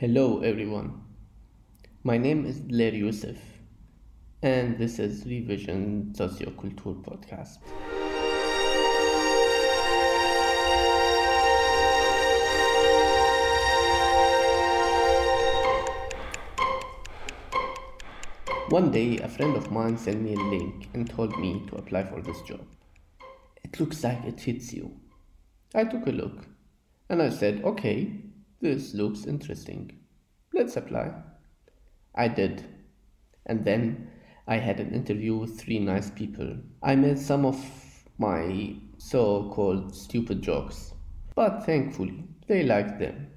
Hello, everyone. My name is Dellair Youssef, and this is Revision Socioculture Podcast. One day, a friend of mine sent me a link and told me to apply for this job. It looks like it fits you. I took a look and I said, okay, this looks interesting. Let's apply. I did. And then I had an interview with three nice people. I made some of my so called stupid jokes, but thankfully they liked them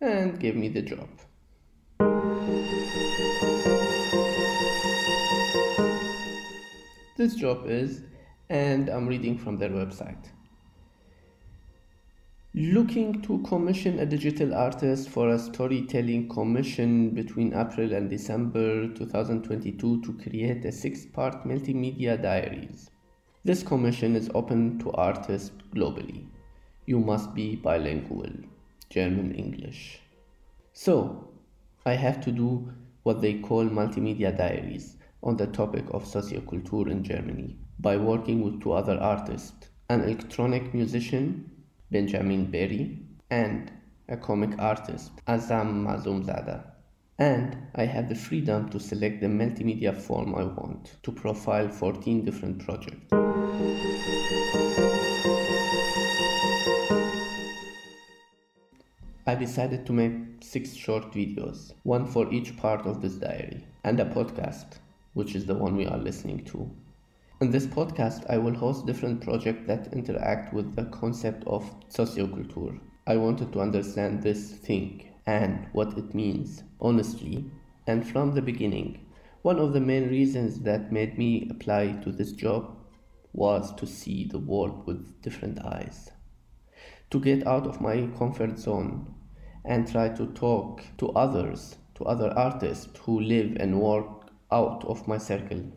and gave me the job. This job is, and I'm reading from their website looking to commission a digital artist for a storytelling commission between April and December 2022 to create a six part multimedia diaries. This commission is open to artists globally. You must be bilingual, German English. So, I have to do what they call multimedia diaries on the topic of socioculture in Germany by working with two other artists an electronic musician Benjamin Berry, and a comic artist, Azam Mazoumzadeh. And I have the freedom to select the multimedia form I want to profile 14 different projects. I decided to make six short videos, one for each part of this diary, and a podcast, which is the one we are listening to. In this podcast, I will host different projects that interact with the concept of socioculture. I wanted to understand this thing and what it means, honestly, and from the beginning. One of the main reasons that made me apply to this job was to see the world with different eyes, to get out of my comfort zone and try to talk to others, to other artists who live and work out of my circle.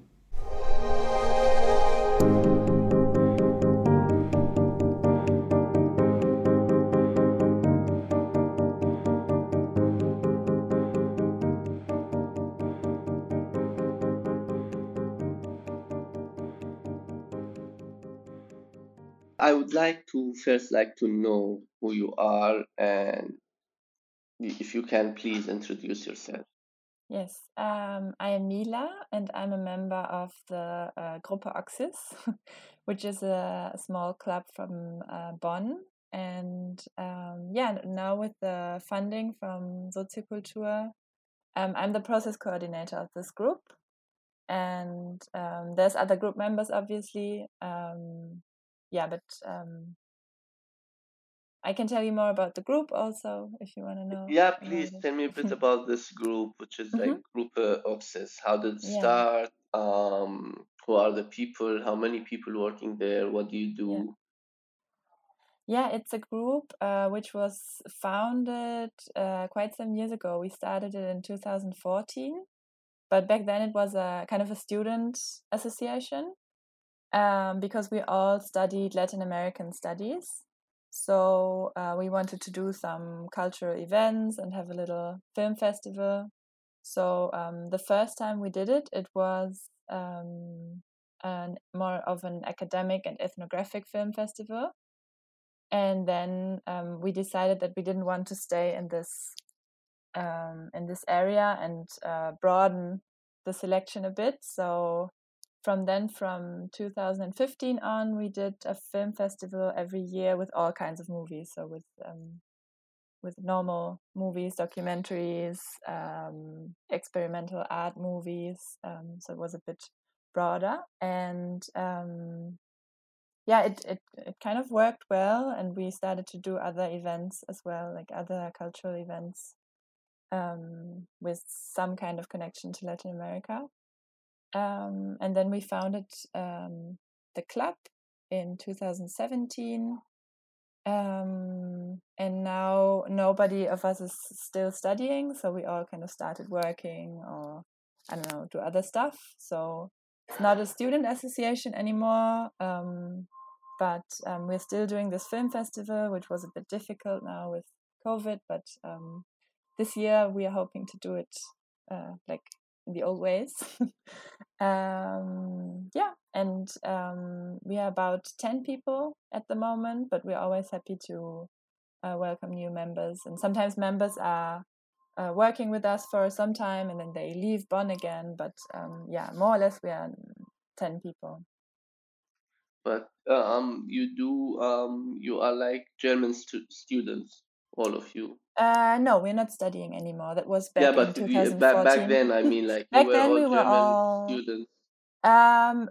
Like to first like to know who you are and if you can please introduce yourself. Yes, um, I am Mila and I'm a member of the uh, Gruppe Oxis, which is a, a small club from uh, Bonn. And um, yeah, now with the funding from Soziokultur, um, I'm the process coordinator of this group. And um, there's other group members, obviously. Yeah, but um, I can tell you more about the group also if you want to know. Yeah, please tell me a bit about this group, which is like Mhm. Group uh, Oxis. How did it Yeah. start? Um, who are the people? How many people working there? What do you do? Yeah, it's a group uh, which was founded uh, quite some years ago. We started it in 2014, but back then it was a kind of a student association um, because we all studied Latin American studies. So uh, we wanted to do some cultural events and have a little film festival. So um, the first time we did it, it was um, an, more of an academic and ethnographic film festival and then um, we decided that we didn't want to stay in this um, in this area and uh, broaden the selection a bit. So from then, from 2015 on, we did a film festival every year with all kinds of movies. So with um, with normal movies, documentaries, um, experimental art movies. Um, so it was a bit broader and um, yeah, it, it, it kind of worked well, and we started to do other events as well, like other cultural events um, with some kind of connection to Latin America. Um, and then we founded um, the club in 2017. Um, and now nobody of us is still studying, so we all kind of started working or I don't know, do other stuff. So it's not a student association anymore. Um, but um, we're still doing this film festival, which was a bit difficult now with COVID. But um, this year we are hoping to do it uh, like in the old ways. um, yeah, and um, we are about 10 people at the moment, but we're always happy to uh, welcome new members. And sometimes members are uh, working with us for some time and then they leave Bonn again. But um, yeah, more or less we are 10 people. But um, you do, um, you are like German stu- students, all of you. Uh, no, we're not studying anymore. That was back yeah, in but you- 2014. back, back then, I mean, like Back were then all we were German all- students. Um,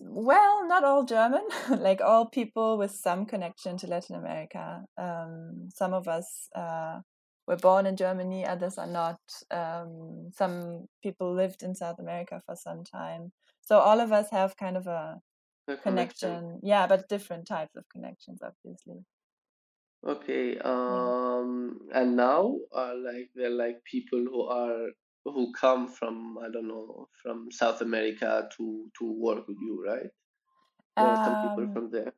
well, not all German, like all people with some connection to Latin America. Um, some of us uh, were born in Germany, others are not. Um, some people lived in South America for some time. So all of us have kind of a A connection. Yeah, but different types of connections, obviously. Okay. Um, and now, uh, like they're like people who are who come from I don't know from South America to to work with you, right? There are some people Um, from there.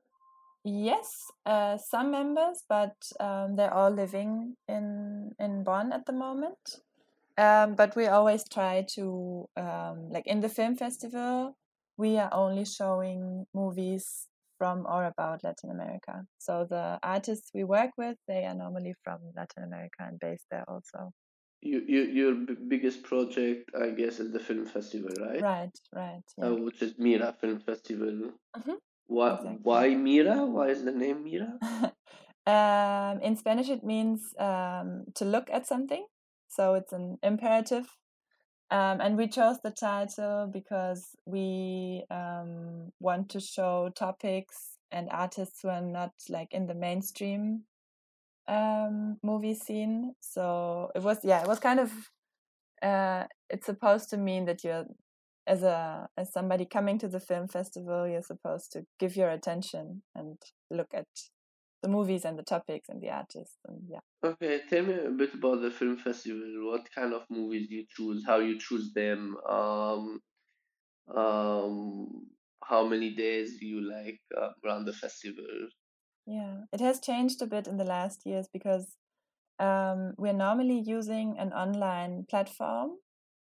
Yes, uh, some members, but um, they're all living in in Bonn at the moment. Um, but we always try to, um, like in the film festival, we are only showing movies from or about Latin America. So the artists we work with, they are normally from Latin America and based there also. You, you, your b- biggest project, I guess, is the film festival, right? Right, right, Uh, which is Mira Film Festival. Mhm, Why, exactly. why Mira? Why is the name Mira? um, in Spanish, it means um, to look at something. So it's an imperative. Um, and we chose the title because we um, want to show topics and artists who are not like in the mainstream um, movie scene. So it was, yeah, it was kind of, uh, it's supposed to mean that you're, as a as somebody coming to the film festival, you're supposed to give your attention and look at the movies and the topics and the artists and yeah. Okay, tell me a bit about the film festival. What kind of movies you choose? How you choose them? Um, um, how many days you like uh, run the festival? Yeah, it has changed a bit in the last years because um, we're normally using an online platform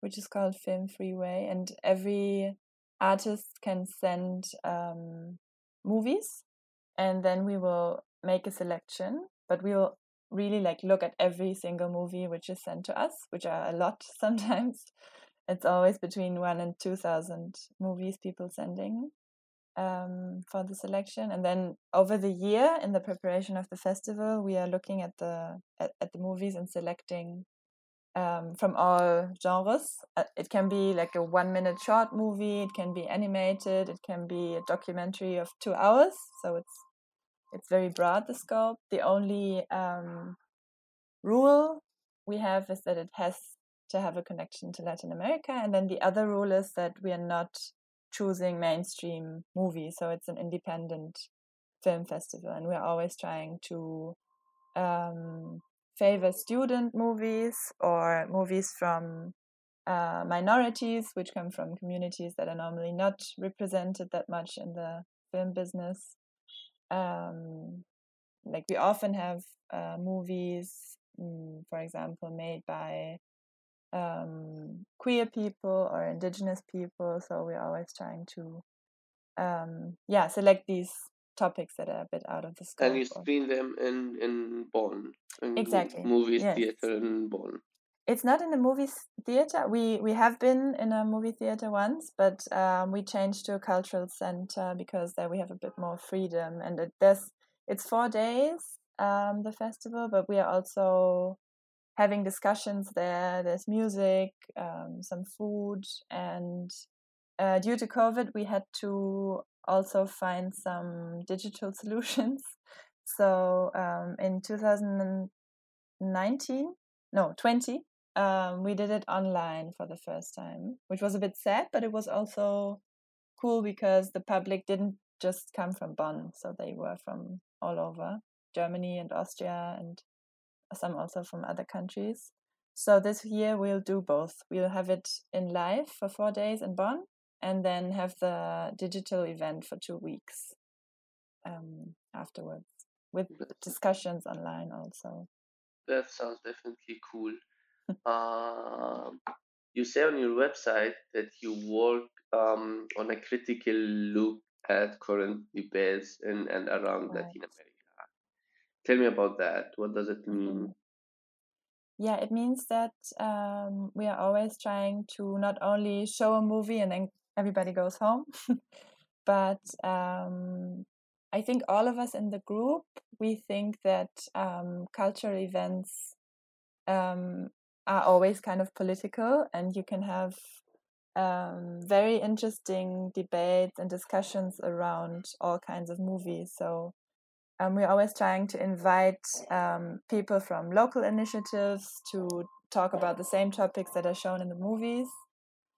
which is called Film Freeway, and every artist can send um, movies, and then we will make a selection. But we will really like look at every single movie which is sent to us, which are a lot sometimes. It's always between one and two thousand movies people sending um, for the selection, and then over the year in the preparation of the festival, we are looking at the at, at the movies and selecting um, from all genres. Uh, it can be like a one minute short movie, it can be animated, it can be a documentary of two hours. So it's it's very broad the scope. The only um, rule we have is that it has to have a connection to Latin America, and then the other rule is that we are not choosing mainstream movies. So it's an independent film festival, and we're always trying to um, favor student movies or movies from uh, minorities, which come from communities that are normally not represented that much in the film business. Um, like we often have uh, movies, mm, for example, made by um, queer people or indigenous people. So we're always trying to, um, yeah, select these topics that are a bit out of the scope. And you screen them in in Bonn, in Exactly, movies yes. theater in Bonn. It's not in the movie theater. We we have been in a movie theater once, but um, we changed to a cultural center because there we have a bit more freedom. And it, there's it's four days um, the festival, but we are also having discussions there. There's music, um, some food, and uh, due to COVID, we had to also find some digital solutions. So um, in 2019, no, 20, um, we did it online for the first time, which was a bit sad, but it was also cool because the public didn't just come from Bonn, so they were from all over Germany and Austria and some also from other countries. So this year we'll do both. We'll have it in live for four days in Bonn and then have the digital event for two weeks um, afterwards with discussions online also. that sounds definitely cool. Um, you say on your website that you work um, on a critical look at current debates in and around Right. Latin America. Tell me about that. What does it mean? Mhm. Yeah, it means that um, we are always trying to not only show a movie and then everybody goes home, but um, I think all of us in the group we think that um, cultural events um, are always kind of political, and you can have um, very interesting debates and discussions around all kinds of movies. So um, we're always trying to invite um, people from local initiatives to talk about the same topics that are shown in the movies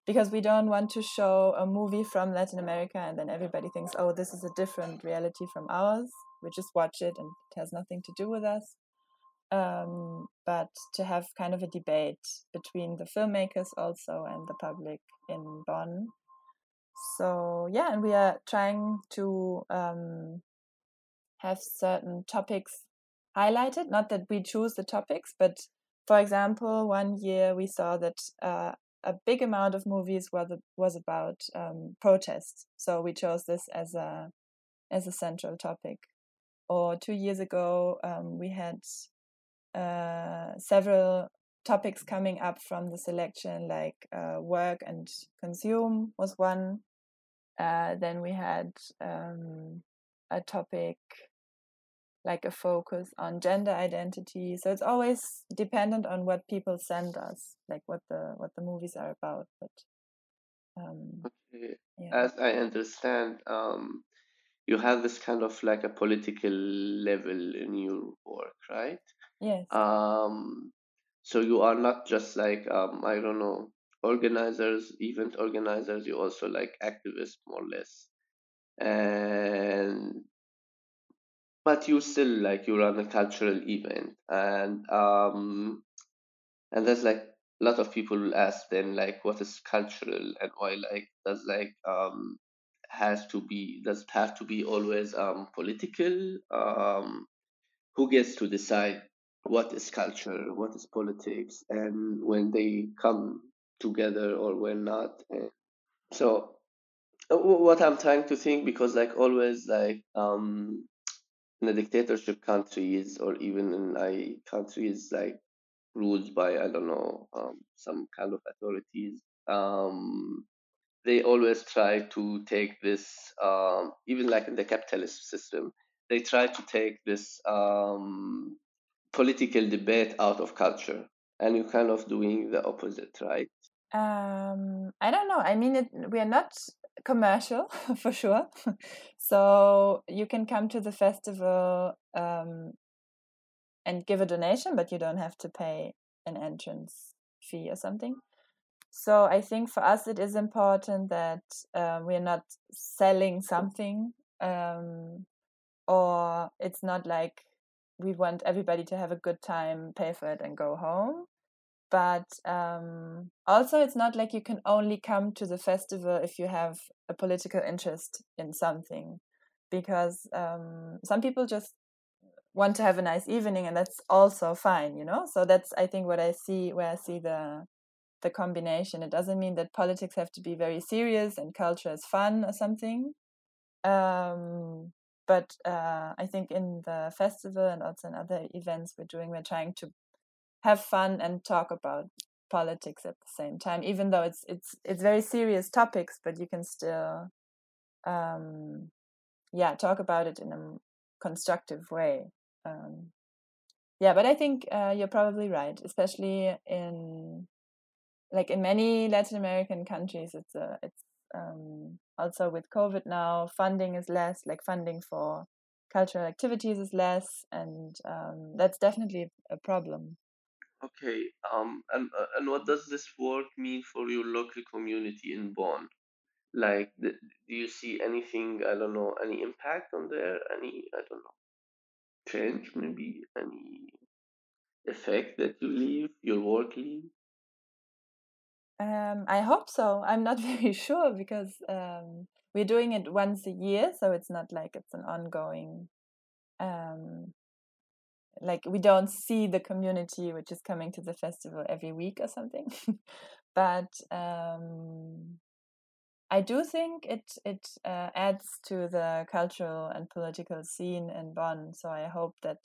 because we don't want to show a movie from Latin America and then everybody thinks, oh, this is a different reality from ours. We just watch it and it has nothing to do with us. Um, but to have kind of a debate between the filmmakers also and the public in Bonn. So, yeah, and we are trying to um, have certain topics highlighted. Not that we choose the topics, but for example, one year we saw that uh, a big amount of movies was was about um, protests. So we chose this as a as a central topic. Or two years ago, um, we had uh, several topics coming up from the selection, like uh, work and consume was one. Uh, then we had um, a topic like a focus on gender identity. So it's always dependent on what people send us, like what the what the movies are about. But um, Okay. yeah, As I understand, um, you have this kind of like a political level in your work, right? Yes, Um, so you are not just like um, I don't know, organizers, event organizers. You also like activists, more or less. And but you still like you run a cultural event, and um, and there's like a lot of people ask then like what is cultural and why like does like um has to be does it have to be always um political um who gets to decide what is culture what is politics and when they come together or when not so uh, what i'm trying to think because like always like um in the dictatorship countries or even in like countries like ruled by I don't know um, some kind of authorities. Um, they always try to take this, um, even like in the capitalist system, they try to take this um, political debate out of culture, and you're kind of doing the opposite, right? um, I don't know. I mean, it, we are not commercial for sure, so you can come to the festival um, and give a donation, but you don't have to pay an entrance fee or something. So I think for us it is important that uh, we're not selling something, um, or it's not like we want everybody to have a good time, pay for it, and go home. But um, also, it's not like you can only come to the festival if you have a political interest in something, because um, some people just want to have a nice evening, and that's also fine, you know. So that's I think what I see where I see the the combination. It doesn't mean that politics have to be very serious and culture is fun or something. Um, but uh, I think in the festival and also in other events we're doing, we're trying to have fun and talk about politics at the same time, even though it's it's it's very serious topics, but you can still, um, yeah, talk about it in a constructive way. Um, yeah, but I think uh, you're probably right, especially in like in many Latin American countries, it's a it's um, also with COVID now, funding is less. Like funding for cultural activities is less, and um, that's definitely a problem. Okay. Um. And uh, and what does this work mean for your local community in Bonn? Like, do you see anything? I don't know. Any impact on there? Any? I don't know. Change? Maybe any effect that you leave your work leave? Um, I hope so. I'm not very sure because um, we're doing it once a year, so it's not like it's an ongoing um, like we don't see the community which is coming to the festival every week or something but um, I do think it it uh, adds to the cultural and political scene in Bonn. So I hope that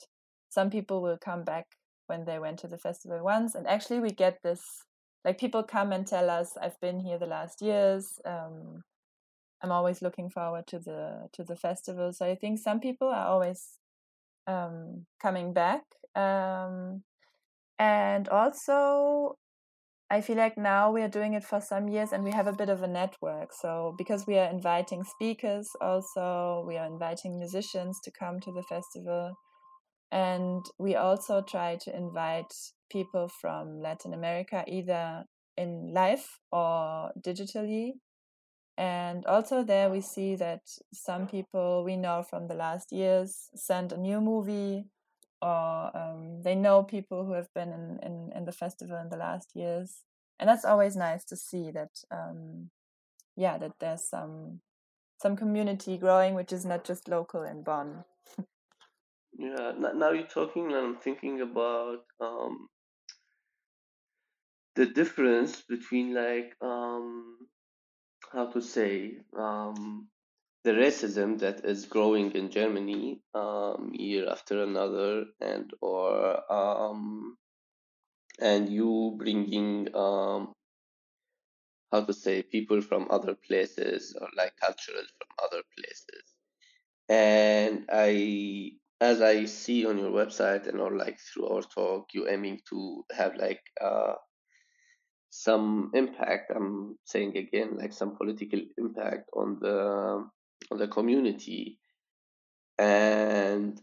some people will come back when they went to the festival once. And actually, we get this like people come and tell us, "I've been here the last years. Um, I'm always looking forward to the to the festival." So I think some people are always um, coming back. Um, and also I feel like now we are doing it for some years and we have a bit of a network. So, because we are inviting speakers, also, we are inviting musicians to come to the festival. And we also try to invite people from Latin America, either in life or digitally. And also, there we see that some people we know from the last years send a new movie or um, they know people who have been in, in, in the festival in the last years and that's always nice to see that um, yeah that there's some some community growing which is not just local in bonn yeah now you're talking and i'm thinking about um, the difference between like um, how to say um, the racism that is growing in Germany um, year after another, and or um, and you bringing um, how to say people from other places or like cultural from other places, and I as I see on your website and or like through our talk, you aiming to have like uh, some impact. I'm saying again, like some political impact on the on the community and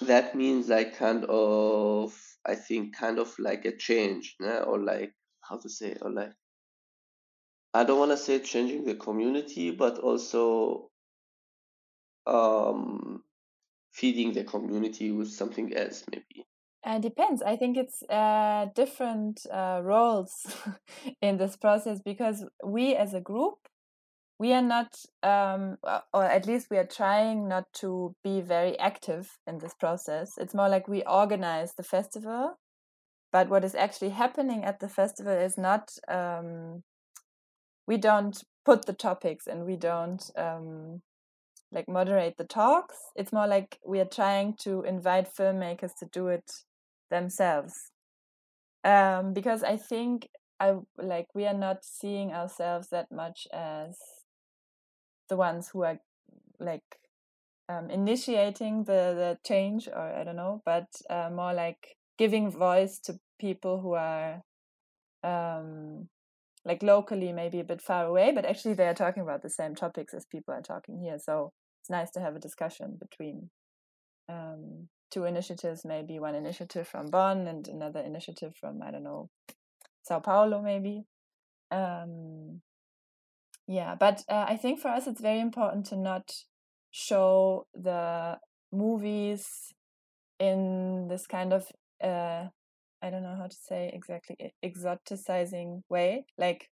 that means like kind of i think kind of like a change né? or like how to say or like i don't want to say changing the community but also um feeding the community with something else maybe uh, depends. I think it's uh, different uh, roles in this process because we as a group we are not um, or at least we are trying not to be very active in this process it's more like we organize the festival but what is actually happening at the festival is not um, we don't put the topics and we don't um, like moderate the talks it's more like we are trying to invite filmmakers to do it themselves. Um, because i think i like we are not seeing ourselves that much as the ones who are like um, initiating the the change or i don't know but uh, more like giving voice to people who are um, like locally maybe a bit far away but actually they are talking about the same topics as people are talking here so it's nice to have a discussion between um, two initiatives maybe one initiative from bonn and another initiative from i don't know sao paulo maybe. Um, yeah but uh, i think for us it's very important to not show the movies in this kind of uh, i don't know how to say exactly exoticizing way. Like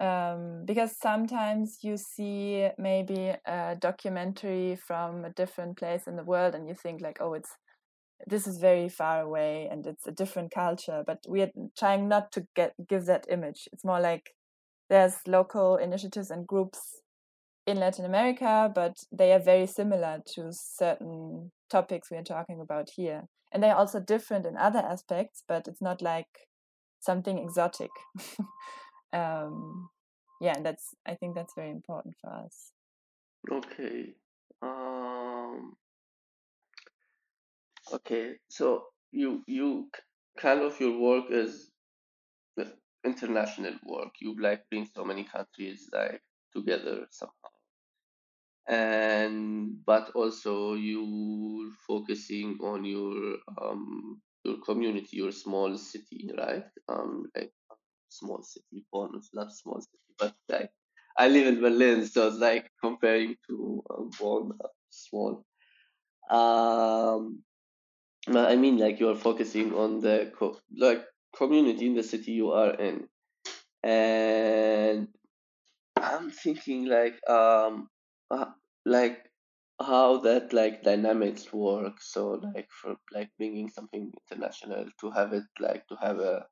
um, because sometimes you see maybe a documentary from a different place in the world and you think like oh it's this is very far away and it's a different culture but we are trying not to get give that image it's more like there's local initiatives and groups in Latin America, but they are very similar to certain topics we are talking about here. And they're also different in other aspects, but it's not like something exotic. um, yeah, that's I think that's very important for us. Okay. Um, okay. So you you kind of your work is international work. You like bring so many countries like together somehow, and but also you focusing on your um your community, your small city, right? Um, like small city, Bonn is not small city, but like I live in Berlin, so it's like comparing to um, small. Um, but I mean, like you're focusing on the co- like community in the city you are in and i'm thinking like um uh, like how that like dynamics work. So like for like bringing something international to have it like to have a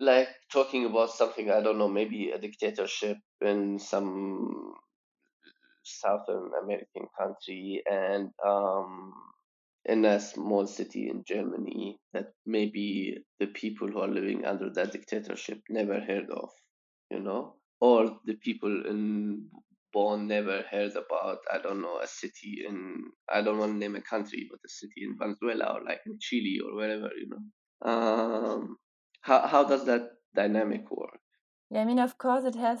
like talking about something I don't know maybe a dictatorship in some Southern American country and um in a small city in Germany that maybe the people who are living under that dictatorship never heard of, you know, or the people in Bonn never heard about, I don't know, a city in, I don't want to name a country, but a city in Venezuela or like in Chile or wherever, you know. Um, how, how does that dynamic work? Yeah, I mean, of course, it has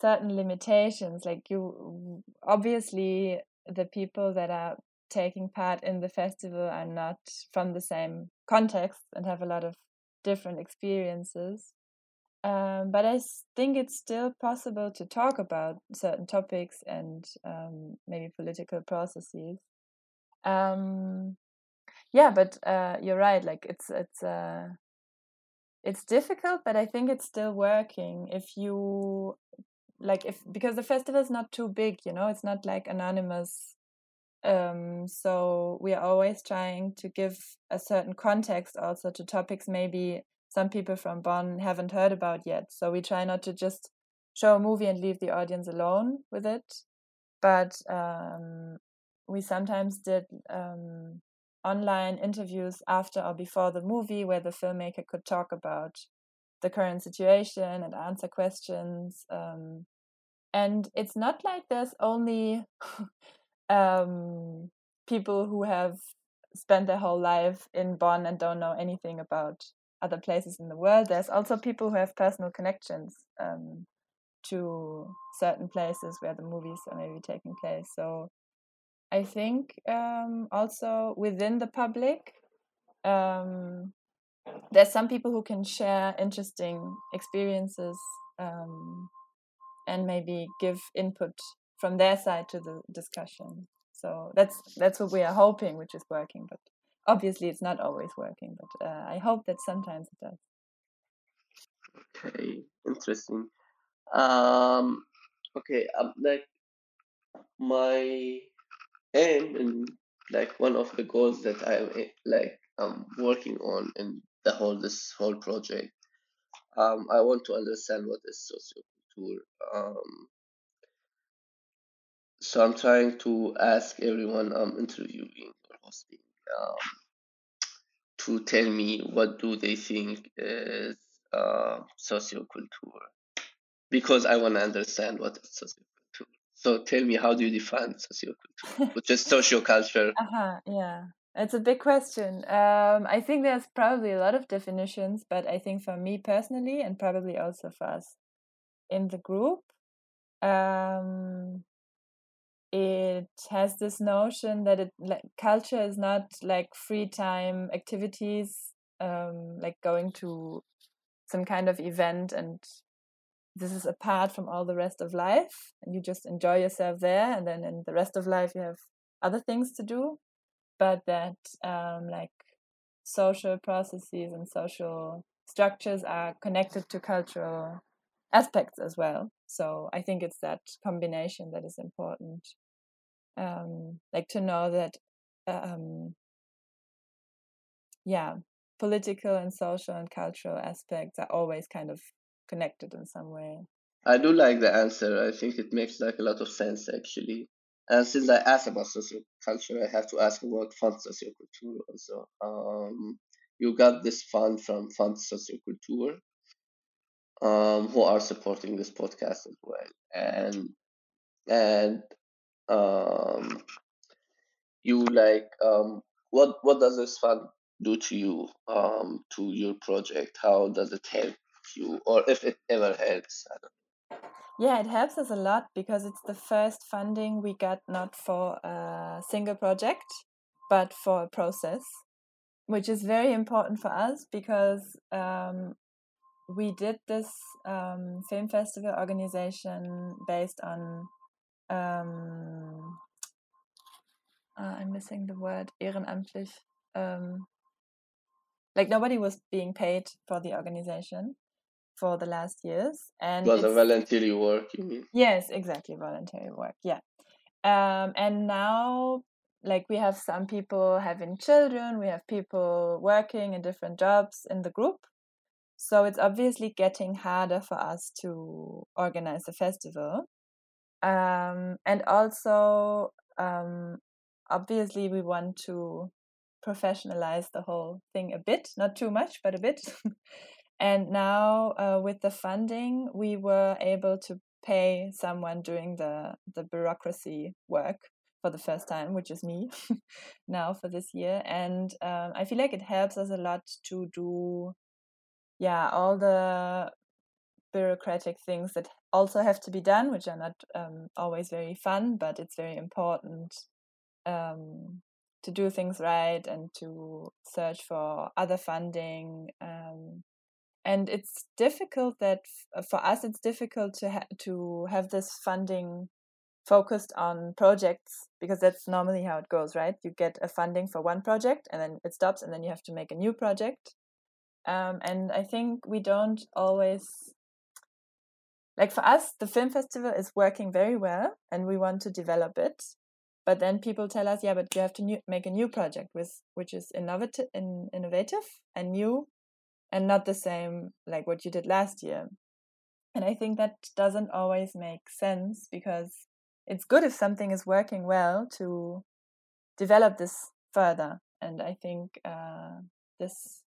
certain limitations. Like, you obviously, the people that are taking part in the festival are not from the same context and have a lot of different experiences. Um, but I think it's still possible to talk about certain topics and um, maybe political processes. Um, yeah, but uh, you're right. Like it's it's uh, it's difficult, but I think it's still working. If you like, if because the festival is not too big, you know, it's not like anonymous. Um, so we are always trying to give a certain context also to topics maybe some people from Bonn haven't heard about yet. So we try not to just show a movie and leave the audience alone with it. But um, we sometimes did um, online interviews after or before the movie where the filmmaker could talk about the current situation and answer questions. Um, and it's not like there's only um, people who have spent their whole life in Bonn and don't know anything about other places in the world. There's also people who have personal connections um, to certain places where the movies are maybe taking place. So I think um, also within the public, um, there's some people who can share interesting experiences um, and maybe give input from their side to the discussion. So that's that's what we are hoping, which is working. But obviously it's not always working but uh, i hope that sometimes it does okay interesting um okay um like my and like one of the goals that i'm like i'm working on in the whole this whole project um i want to understand what is socioculture um so i'm trying to ask everyone i'm interviewing or hosting um, to tell me what do they think is uh, socioculture because I want to understand what is socioculture. So tell me, how do you define socioculture, which is socioculture? uh-huh, yeah, it's a big question. Um, I think there's probably a lot of definitions, but I think for me personally, and probably also for us in the group, um, it has this notion that it like culture is not like free time activities um, like going to some kind of event and this is apart from all the rest of life and you just enjoy yourself there and then in the rest of life you have other things to do. But that um, like social processes and social structures are connected to cultural aspects as well. So i think it's that combination that is important. Um, like to know that um, yeah political and social and cultural aspects are always kind of connected in some way. I do like the answer. I think it makes like a lot of sense actually. And since i asked about social culture i have to ask about fund socioculture also. Um, you got this fund from fund socioculture um, who are supporting this podcast as well. And and um, you like um, what what does this fund do to you um, to your project? How does it help you or if it ever helps yeah it helps us a lot because it's the first funding we got not for a single project but for a process which is very important for us because um, we did this um, film festival organization based on um, uh, I'm missing the word ehrenamtlich. Um, like nobody was being paid for the organization for the last years, and it was a voluntary work. You mean? Yes, exactly, voluntary work. Yeah, um, and now like we have some people having children, we have people working in different jobs in the group. So it's obviously getting harder for us to organize a festival. Um, and also, um, obviously, we want to professionalize the whole thing a bit, not too much, but a bit. and now, uh, with the funding, we were able to pay someone doing the the bureaucracy work for the first time, which is me now for this year. And um, I feel like it helps us a lot to do, yeah, all the bureaucratic things that also have to be done, which are not um, always very fun, but it's very important um, to do things right and to search for other funding. Um, and it's difficult that for us, it's difficult to ha- to have this funding focused on projects because that's normally how it goes, right? You get a funding for one project and then it stops, and then you have to make a new project. Um, and I think we don't always like for us, the film festival is working very well, and we want to develop it. But then people tell us, yeah, but you have to make a new project with which is innovative, in, innovative and new, and not the same like what you did last year. And I think that doesn't always make sense because it's good if something is working well to develop this further. And I think uh, this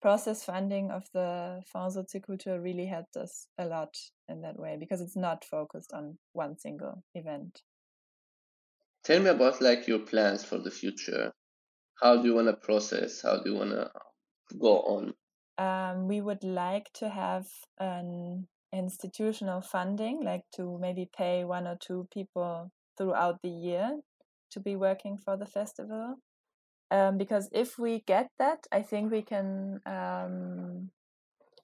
process funding of the Fonds Soziokultur really helped us a lot in that way because it's not focused on one single event. Tell me about like your plans for the future. How do you want to process? How do you want to go on? Um, we would like to have an institutional funding, like to maybe pay one or two people throughout the year to be working for the festival. Um, because if we get that, I think we can, um,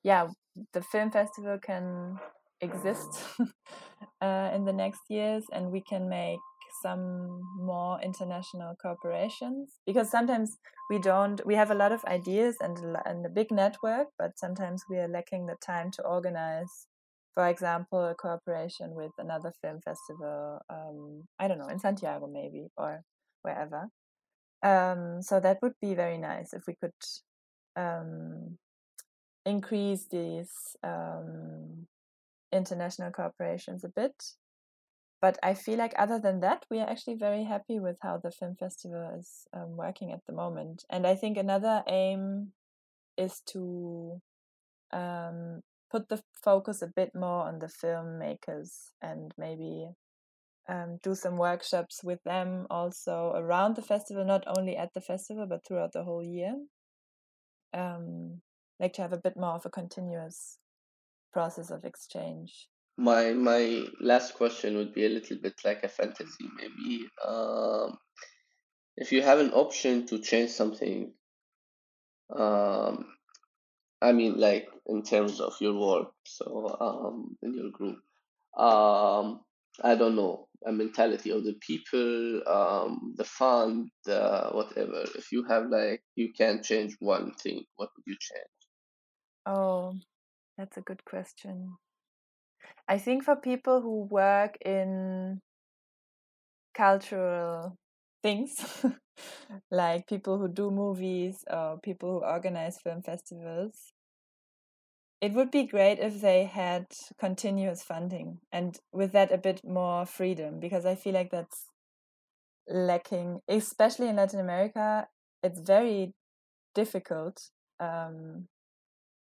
yeah, the film festival can exist uh, in the next years and we can make some more international cooperations because sometimes we don't we have a lot of ideas and, and a big network but sometimes we are lacking the time to organize for example, a cooperation with another film festival, um, I don't know, in Santiago maybe or wherever. Um, so that would be very nice if we could um, increase these um, international cooperations a bit. But I feel like other than that, we are actually very happy with how the film festival is um, working at the moment. And I think another aim is to um, put the focus a bit more on the filmmakers and maybe um, do some workshops with them also around the festival, not only at the festival but throughout the whole year. Um, like to have a bit more of a continuous process of exchange. My my last question would be a little bit like a fantasy, maybe. Um, if you have an option to change something um, I mean, like in terms of your work, so um, in your group, um, I don't know, a mentality of the people, um, the fund, whatever. If you have like, you can change one thing, what would you change? Oh, that's a good question. I think for people who work in cultural things, like people who do movies or people who organize film festivals, it would be great if they had continuous funding and with that a bit more freedom because I feel like that's lacking, especially in Latin America. It's very difficult um,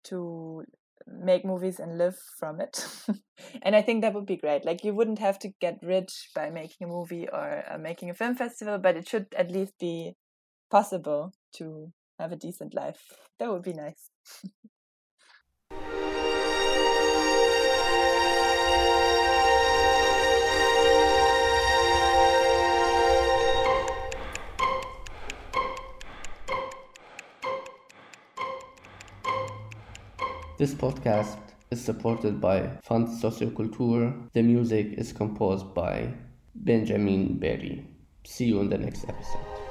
to make movies and live from it. and I think that would be great. Like you wouldn't have to get rich by making a movie or uh, making a film festival, but it should at least be possible to have a decent life. That would be nice. This podcast is supported by Fonds Soziokultur. The music is composed by Benjamin Berry. See you in the next episode.